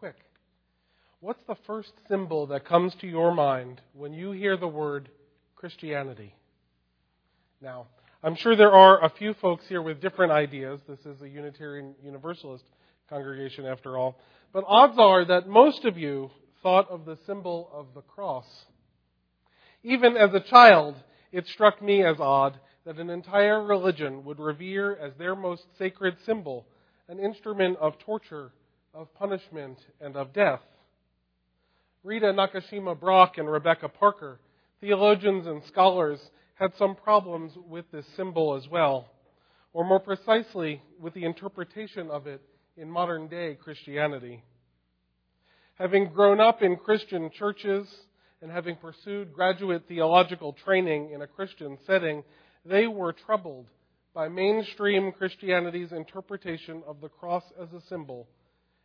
quick. What's the first symbol that comes to your mind when you hear the word Christianity? Now, I'm sure there are a few folks here with different ideas. This is a Unitarian Universalist congregation, after all. But odds are that most of you thought of the symbol of the cross. Even as a child, it struck me as odd that an entire religion would revere as their most sacred symbol an instrument of torture, of punishment, and of death. Rita Nakashima Brock and Rebecca Parker, theologians and scholars, had some problems with this symbol as well, or more precisely, with the interpretation of it in modern day Christianity. Having grown up in Christian churches and having pursued graduate theological training in a Christian setting, they were troubled by mainstream Christianity's interpretation of the cross as a symbol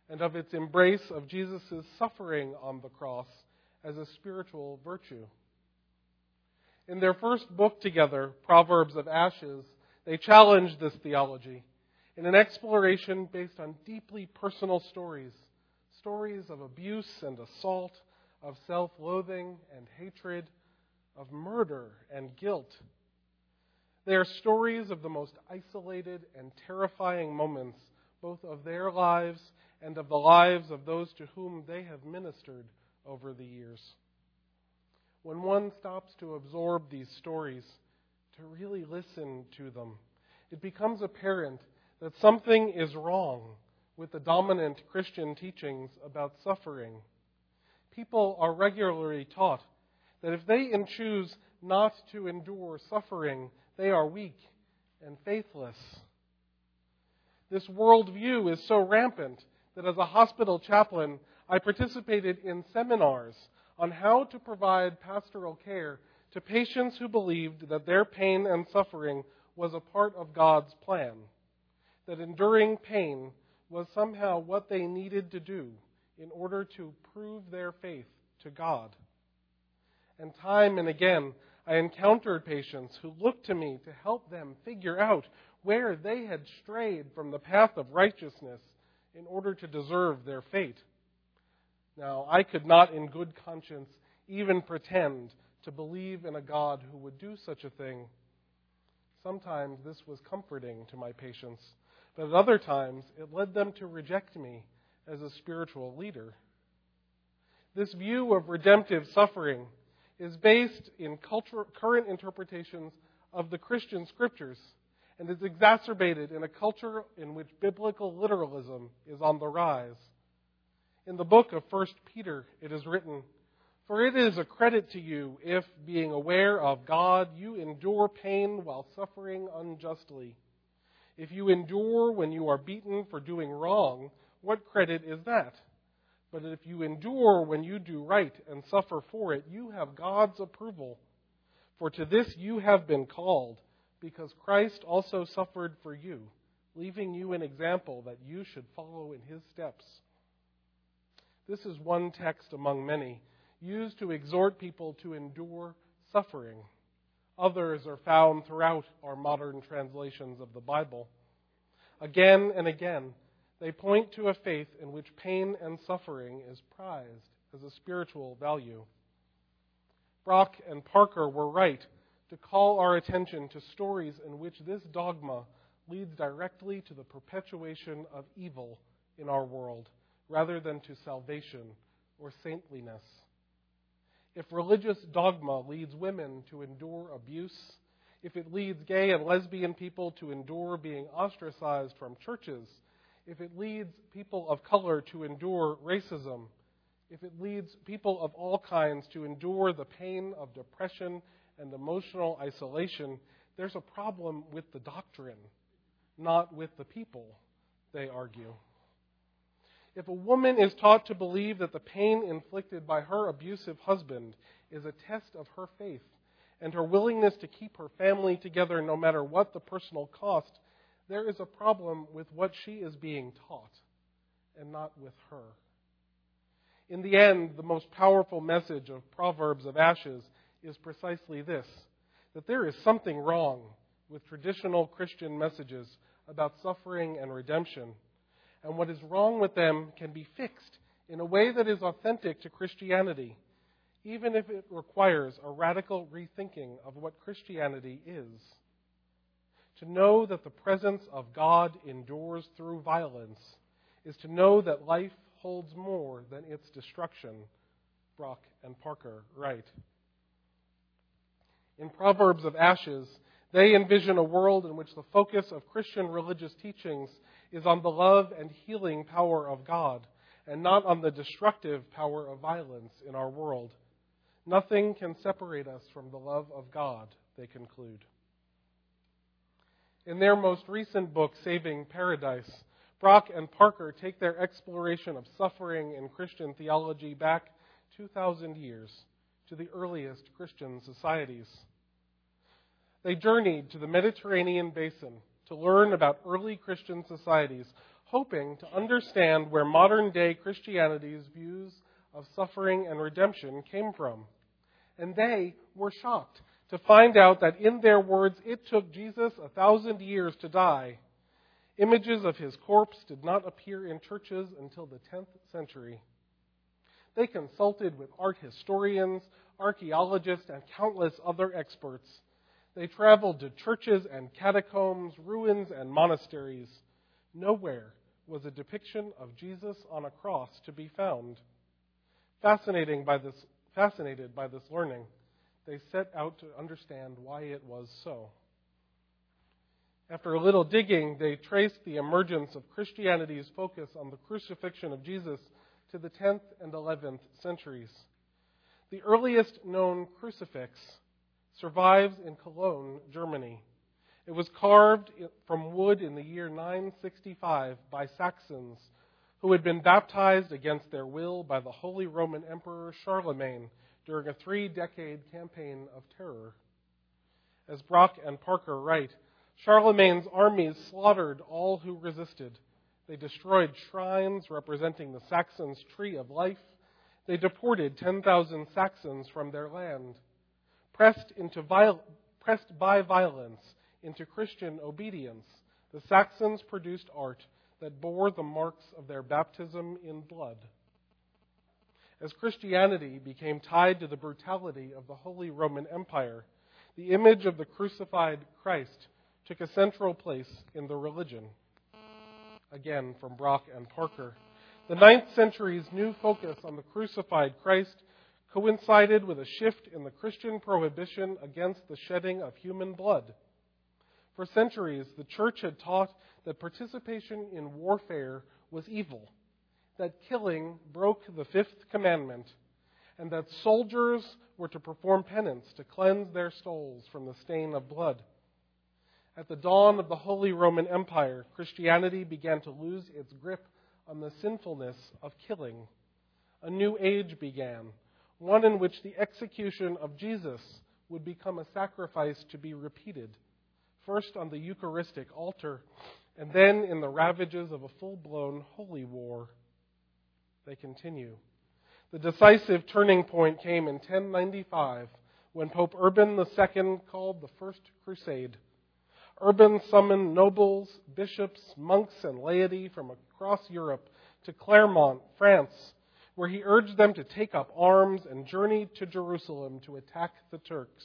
and of its embrace of Jesus' suffering on the cross as a spiritual virtue. In their first book together, Proverbs of Ashes, they challenged this theology in an exploration based on deeply personal stories stories of abuse and assault, of self loathing and hatred, of murder and guilt. They are stories of the most isolated and terrifying moments, both of their lives and of the lives of those to whom they have ministered over the years. When one stops to absorb these stories, to really listen to them, it becomes apparent that something is wrong with the dominant Christian teachings about suffering. People are regularly taught that if they choose not to endure suffering, they are weak and faithless. This worldview is so rampant that as a hospital chaplain, I participated in seminars on how to provide pastoral care to patients who believed that their pain and suffering was a part of God's plan, that enduring pain was somehow what they needed to do in order to prove their faith to God. And time and again, I encountered patients who looked to me to help them figure out where they had strayed from the path of righteousness in order to deserve their fate. Now, I could not in good conscience even pretend to believe in a God who would do such a thing. Sometimes this was comforting to my patients but at other times, it led them to reject me as a spiritual leader. This view of redemptive suffering is based in culture, current interpretations of the Christian scriptures and is exacerbated in a culture in which biblical literalism is on the rise. In the book of 1 Peter, it is written, For it is a credit to you if, being aware of God, you endure pain while suffering unjustly. If you endure when you are beaten for doing wrong, what credit is that? But if you endure when you do right and suffer for it, you have God's approval. For to this you have been called, because Christ also suffered for you, leaving you an example that you should follow in his steps. This is one text among many used to exhort people to endure suffering. Others are found throughout our modern translations of the Bible. Again and again, they point to a faith in which pain and suffering is prized as a spiritual value. Brock and Parker were right to call our attention to stories in which this dogma leads directly to the perpetuation of evil in our world rather than to salvation or saintliness. If religious dogma leads women to endure abuse, if it leads gay and lesbian people to endure being ostracized from churches, if it leads people of color to endure racism, if it leads people of all kinds to endure the pain of depression and emotional isolation, there's a problem with the doctrine, not with the people, they argue. If a woman is taught to believe that the pain inflicted by her abusive husband is a test of her faith and her willingness to keep her family together no matter what the personal cost, there is a problem with what she is being taught and not with her. In the end, the most powerful message of Proverbs of Ashes is precisely this that there is something wrong with traditional Christian messages about suffering and redemption and what is wrong with them can be fixed in a way that is authentic to Christianity, even if it requires a radical rethinking of what Christianity is. To know that the presence of God endures through violence is to know that life holds more than its destruction, Brock and Parker write. In Proverbs of Ashes, they envision a world in which the focus of Christian religious teachings is on the love and healing power of God and not on the destructive power of violence in our world. Nothing can separate us from the love of God, they conclude. In their most recent book, Saving Paradise, Brock and Parker take their exploration of suffering in Christian theology back 2,000 years to the earliest Christian societies. They journeyed to the Mediterranean basin to learn about early Christian societies, hoping to understand where modern day Christianity's views of suffering and redemption came from. And they were shocked to find out that, in their words, it took Jesus a thousand years to die. Images of his corpse did not appear in churches until the 10th century. They consulted with art historians, archaeologists, and countless other experts they traveled to churches and catacombs, ruins and monasteries. Nowhere was a depiction of Jesus on a cross to be found. Fascinating by this, fascinated by this learning, they set out to understand why it was so. After a little digging, they traced the emergence of Christianity's focus on the crucifixion of Jesus to the 10th and 11th centuries. The earliest known crucifix survives in Cologne, Germany. It was carved from wood in the year 965 by Saxons who had been baptized against their will by the Holy Roman Emperor Charlemagne during a three decade campaign of terror. As Brock and Parker write, Charlemagne's armies slaughtered all who resisted. They destroyed shrines representing the Saxons' tree of life. They deported 10,000 Saxons from their land pressed, into viol- pressed by violence into Christian obedience, the Saxons produced art that bore the marks of their baptism in blood. As Christianity became tied to the brutality of the Holy Roman Empire, the image of the crucified Christ took a central place in the religion. Again, from Brock and Parker. The ninth century's new focus on the crucified Christ coincided with a shift in the Christian prohibition against the shedding of human blood. For centuries, the church had taught that participation in warfare was evil, that killing broke the fifth commandment, and that soldiers were to perform penance to cleanse their souls from the stain of blood. At the dawn of the Holy Roman Empire, Christianity began to lose its grip on the sinfulness of killing. A new age began one in which the execution of Jesus would become a sacrifice to be repeated, first on the Eucharistic altar, and then in the ravages of a full blown holy war. They continue. The decisive turning point came in 1095 when Pope Urban II called the First Crusade. Urban summoned nobles, bishops, monks, and laity from across Europe to Clermont, France, where he urged them to take up arms and journey to Jerusalem to attack the Turks.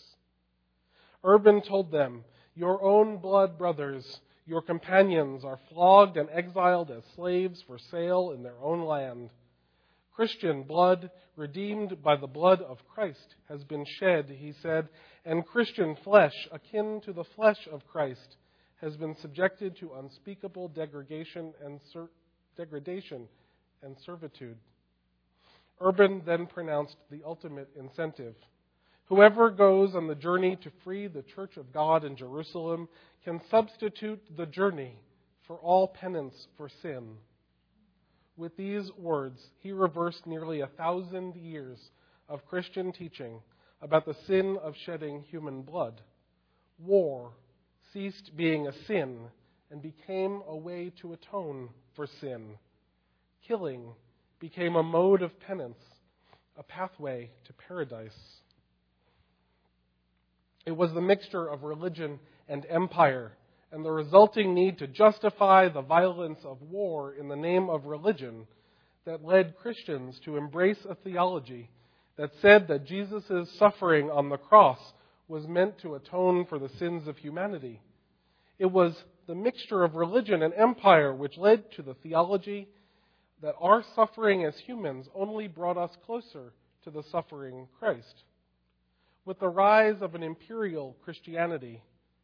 Urban told them, Your own blood brothers, your companions, are flogged and exiled as slaves for sale in their own land. Christian blood, redeemed by the blood of Christ, has been shed, he said, and Christian flesh, akin to the flesh of Christ, has been subjected to unspeakable degradation and, ser- degradation and servitude. Urban then pronounced the ultimate incentive. Whoever goes on the journey to free the church of God in Jerusalem can substitute the journey for all penance for sin. With these words, he reversed nearly a thousand years of Christian teaching about the sin of shedding human blood. War ceased being a sin and became a way to atone for sin. Killing became a mode of penance, a pathway to paradise. It was the mixture of religion and empire, and the resulting need to justify the violence of war in the name of religion that led Christians to embrace a theology that said that Jesus' suffering on the cross was meant to atone for the sins of humanity. It was the mixture of religion and empire which led to the theology that our suffering as humans only brought us closer to the suffering Christ. With the rise of an imperial Christianity,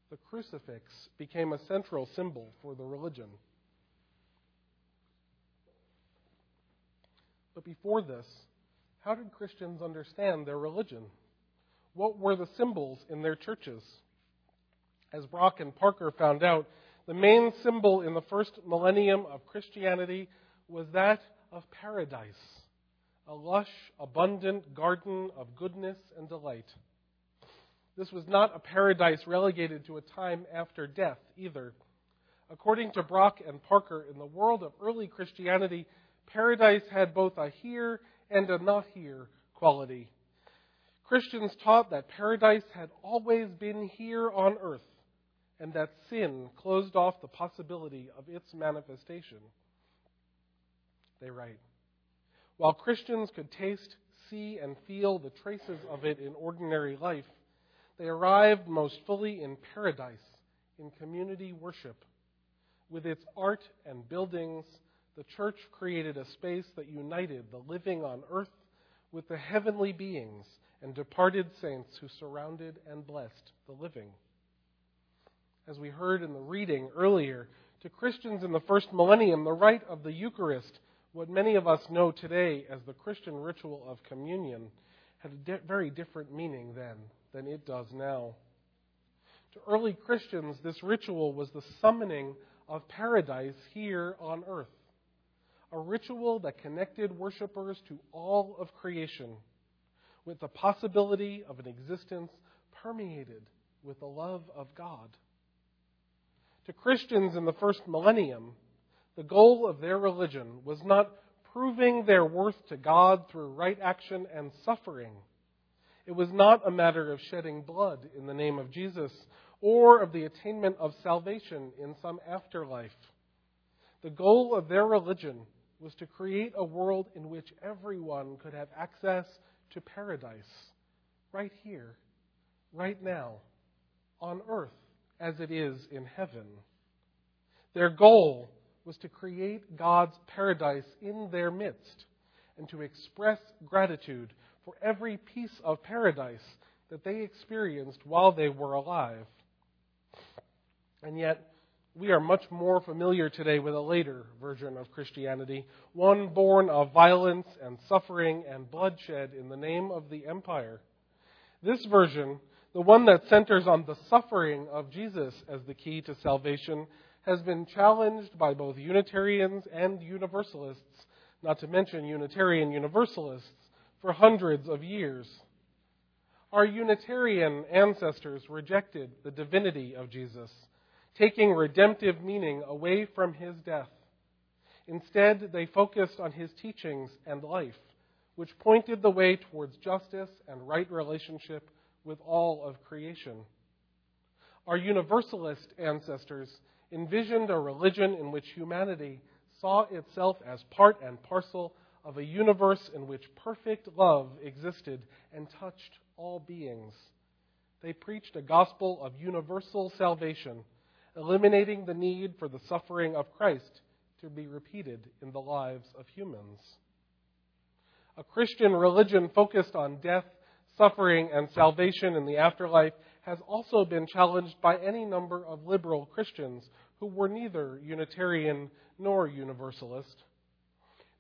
the crucifix became a central symbol for the religion. But before this, how did Christians understand their religion? What were the symbols in their churches? As Brock and Parker found out, the main symbol in the first millennium of Christianity was that of paradise, a lush, abundant garden of goodness and delight. This was not a paradise relegated to a time after death either. According to Brock and Parker, in the world of early Christianity, paradise had both a here and a not here quality. Christians taught that paradise had always been here on earth and that sin closed off the possibility of its manifestation. They write While Christians could taste, see, and feel the traces of it in ordinary life, they arrived most fully in paradise, in community worship. With its art and buildings, the church created a space that united the living on earth with the heavenly beings and departed saints who surrounded and blessed the living. As we heard in the reading earlier, to Christians in the first millennium, the rite of the Eucharist, what many of us know today as the Christian ritual of communion, had a di- very different meaning then than it does now. To early Christians, this ritual was the summoning of paradise here on earth, a ritual that connected worshippers to all of creation with the possibility of an existence permeated with the love of God. To Christians in the first millennium, the goal of their religion was not proving their worth to God through right action and suffering it was not a matter of shedding blood in the name of Jesus or of the attainment of salvation in some afterlife. The goal of their religion was to create a world in which everyone could have access to paradise, right here, right now, on earth as it is in heaven. Their goal was to create God's paradise in their midst and to express gratitude for every piece of paradise that they experienced while they were alive. And yet, we are much more familiar today with a later version of Christianity, one born of violence and suffering and bloodshed in the name of the empire. This version, the one that centers on the suffering of Jesus as the key to salvation, has been challenged by both Unitarians and Universalists, not to mention Unitarian Universalists, for hundreds of years. Our Unitarian ancestors rejected the divinity of Jesus, taking redemptive meaning away from his death. Instead, they focused on his teachings and life, which pointed the way towards justice and right relationship with all of creation. Our Universalist ancestors envisioned a religion in which humanity saw itself as part and parcel of a universe in which perfect love existed and touched all beings. They preached a gospel of universal salvation, eliminating the need for the suffering of Christ to be repeated in the lives of humans. A Christian religion focused on death, suffering, and salvation in the afterlife has also been challenged by any number of liberal Christians who were neither Unitarian nor Universalist.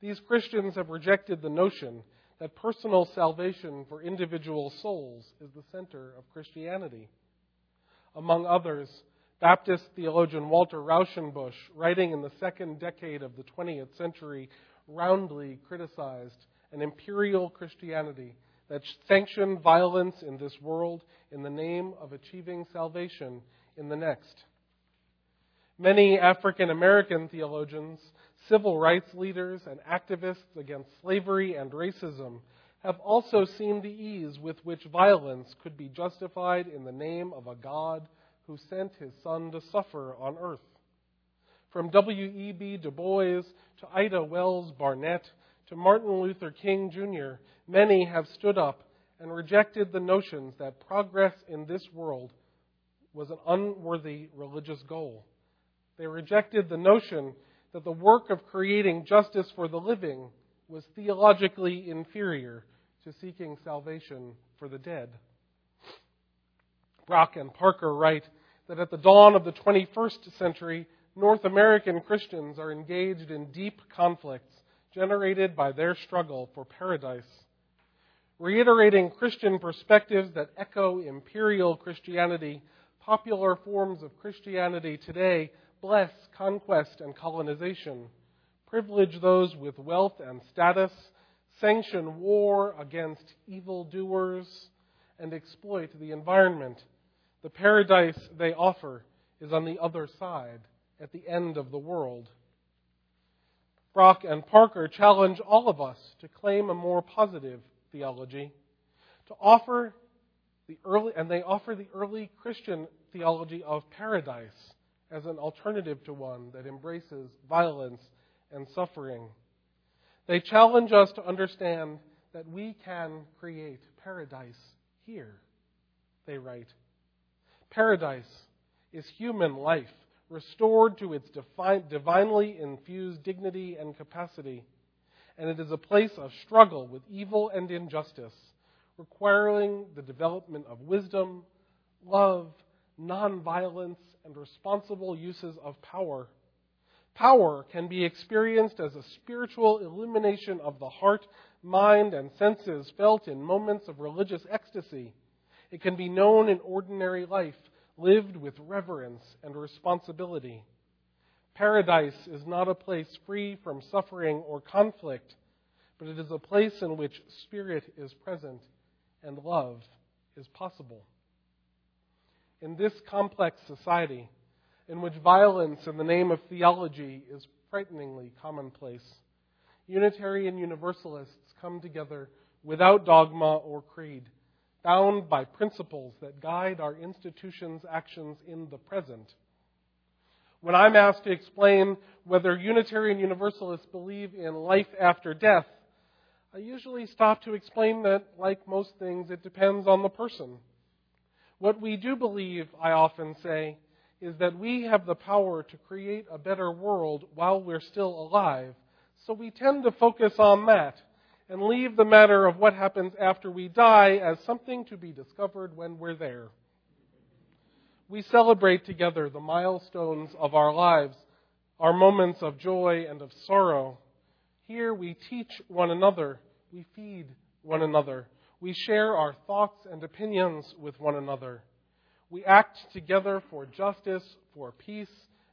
These Christians have rejected the notion that personal salvation for individual souls is the center of Christianity. Among others, Baptist theologian Walter Rauschenbusch, writing in the second decade of the 20th century, roundly criticized an imperial Christianity that sanctioned violence in this world in the name of achieving salvation in the next. Many African American theologians civil rights leaders and activists against slavery and racism have also seen the ease with which violence could be justified in the name of a God who sent his Son to suffer on earth. From W.E.B. Du Bois to Ida Wells Barnett to Martin Luther King Jr., many have stood up and rejected the notions that progress in this world was an unworthy religious goal. They rejected the notion that the work of creating justice for the living was theologically inferior to seeking salvation for the dead. Brock and Parker write that at the dawn of the 21st century, North American Christians are engaged in deep conflicts generated by their struggle for paradise. Reiterating Christian perspectives that echo imperial Christianity, popular forms of Christianity today bless conquest and colonization, privilege those with wealth and status, sanction war against evildoers, and exploit the environment. The paradise they offer is on the other side, at the end of the world. Brock and Parker challenge all of us to claim a more positive theology, to offer the early, and they offer the early Christian theology of paradise as an alternative to one that embraces violence and suffering. They challenge us to understand that we can create paradise here, they write. Paradise is human life restored to its divinely infused dignity and capacity, and it is a place of struggle with evil and injustice, requiring the development of wisdom, love, nonviolence, and responsible uses of power. Power can be experienced as a spiritual illumination of the heart, mind, and senses felt in moments of religious ecstasy. It can be known in ordinary life, lived with reverence and responsibility. Paradise is not a place free from suffering or conflict, but it is a place in which spirit is present and love is possible in this complex society in which violence in the name of theology is frighteningly commonplace, Unitarian Universalists come together without dogma or creed, bound by principles that guide our institutions' actions in the present. When I'm asked to explain whether Unitarian Universalists believe in life after death, I usually stop to explain that, like most things, it depends on the person. What we do believe, I often say, is that we have the power to create a better world while we're still alive. So we tend to focus on that and leave the matter of what happens after we die as something to be discovered when we're there. We celebrate together the milestones of our lives, our moments of joy and of sorrow. Here we teach one another, we feed one another, we share our thoughts and opinions with one another. We act together for justice, for peace,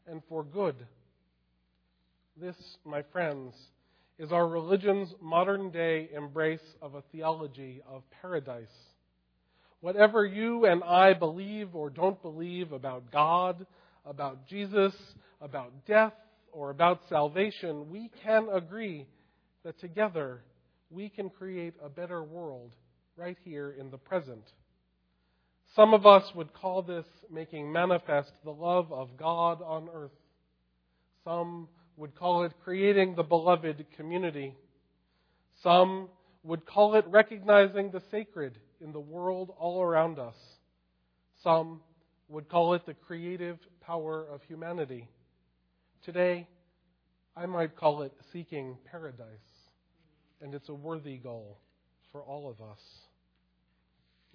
and for good. This, my friends, is our religion's modern day embrace of a theology of paradise. Whatever you and I believe or don't believe about God, about Jesus, about death, or about salvation, we can agree that together we can create a better world right here in the present. Some of us would call this making manifest the love of God on earth. Some would call it creating the beloved community. Some would call it recognizing the sacred in the world all around us. Some would call it the creative power of humanity. Today, I might call it seeking paradise, and it's a worthy goal for all of us.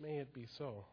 May it be so.